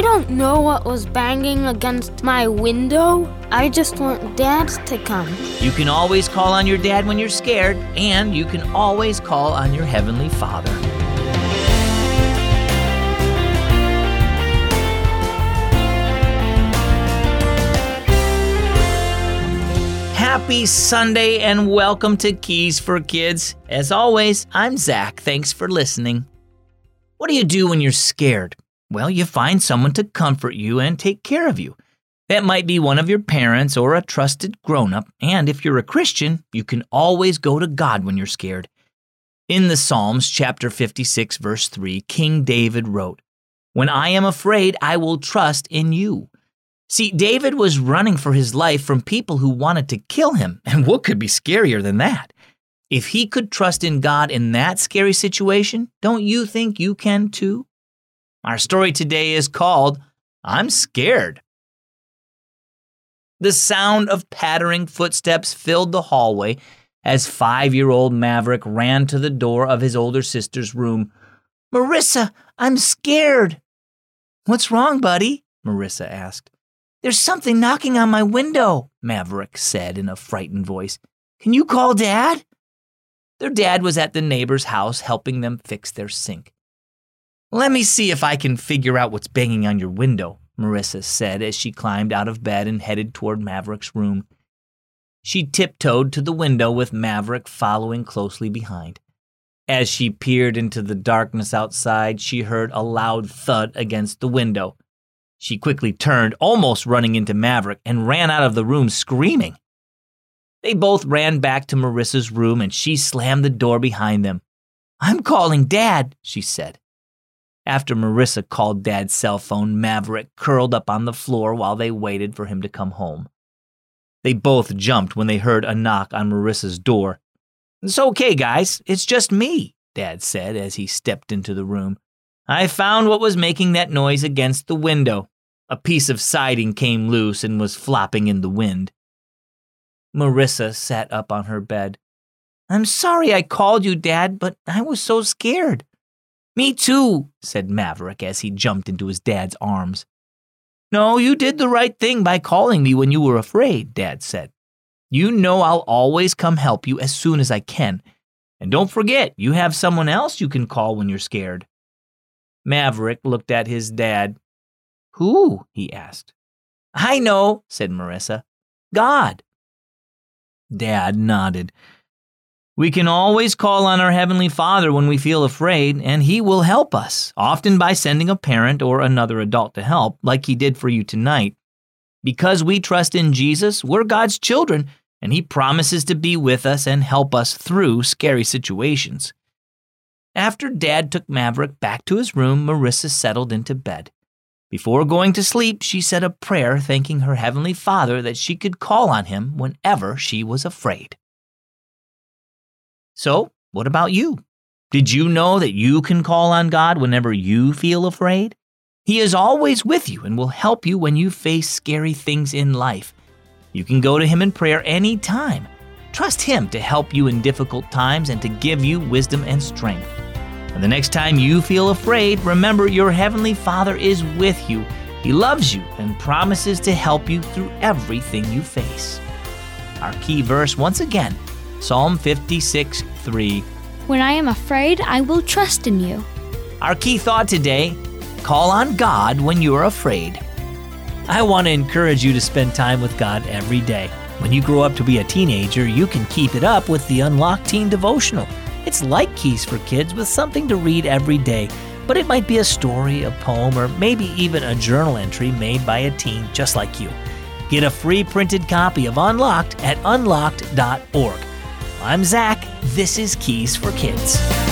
I don't know what was banging against my window. I just want Dad to come. You can always call on your dad when you're scared, and you can always call on your Heavenly Father. Happy Sunday and welcome to Keys for Kids. As always, I'm Zach. Thanks for listening. What do you do when you're scared? Well, you find someone to comfort you and take care of you. That might be one of your parents or a trusted grown up, and if you're a Christian, you can always go to God when you're scared. In the Psalms, chapter 56, verse 3, King David wrote, When I am afraid, I will trust in you. See, David was running for his life from people who wanted to kill him, and what could be scarier than that? If he could trust in God in that scary situation, don't you think you can too? Our story today is called I'm Scared. The sound of pattering footsteps filled the hallway as five year old Maverick ran to the door of his older sister's room. Marissa, I'm scared. What's wrong, buddy? Marissa asked. There's something knocking on my window, Maverick said in a frightened voice. Can you call Dad? Their dad was at the neighbor's house helping them fix their sink. Let me see if I can figure out what's banging on your window, Marissa said as she climbed out of bed and headed toward Maverick's room. She tiptoed to the window with Maverick following closely behind. As she peered into the darkness outside, she heard a loud thud against the window. She quickly turned, almost running into Maverick, and ran out of the room screaming. They both ran back to Marissa's room and she slammed the door behind them. I'm calling Dad, she said. After Marissa called Dad's cell phone, Maverick curled up on the floor while they waited for him to come home. They both jumped when they heard a knock on Marissa's door. It's okay, guys. It's just me, Dad said as he stepped into the room. I found what was making that noise against the window. A piece of siding came loose and was flopping in the wind. Marissa sat up on her bed. I'm sorry I called you, Dad, but I was so scared. Me too, said Maverick as he jumped into his dad's arms. No, you did the right thing by calling me when you were afraid, Dad said. You know I'll always come help you as soon as I can. And don't forget, you have someone else you can call when you're scared. Maverick looked at his dad. Who? he asked. I know, said Marissa. God. Dad nodded. We can always call on our Heavenly Father when we feel afraid, and He will help us, often by sending a parent or another adult to help, like He did for you tonight. Because we trust in Jesus, we're God's children, and He promises to be with us and help us through scary situations. After Dad took Maverick back to his room, Marissa settled into bed. Before going to sleep, she said a prayer thanking her Heavenly Father that she could call on Him whenever she was afraid. So, what about you? Did you know that you can call on God whenever you feel afraid? He is always with you and will help you when you face scary things in life. You can go to Him in prayer anytime. Trust Him to help you in difficult times and to give you wisdom and strength. And the next time you feel afraid, remember your Heavenly Father is with you. He loves you and promises to help you through everything you face. Our key verse, once again, Psalm 56 3. When I am afraid, I will trust in you. Our key thought today call on God when you're afraid. I want to encourage you to spend time with God every day. When you grow up to be a teenager, you can keep it up with the Unlocked Teen Devotional. It's like Keys for Kids with something to read every day, but it might be a story, a poem, or maybe even a journal entry made by a teen just like you. Get a free printed copy of Unlocked at unlocked.org. I'm Zach. This is Keys for Kids.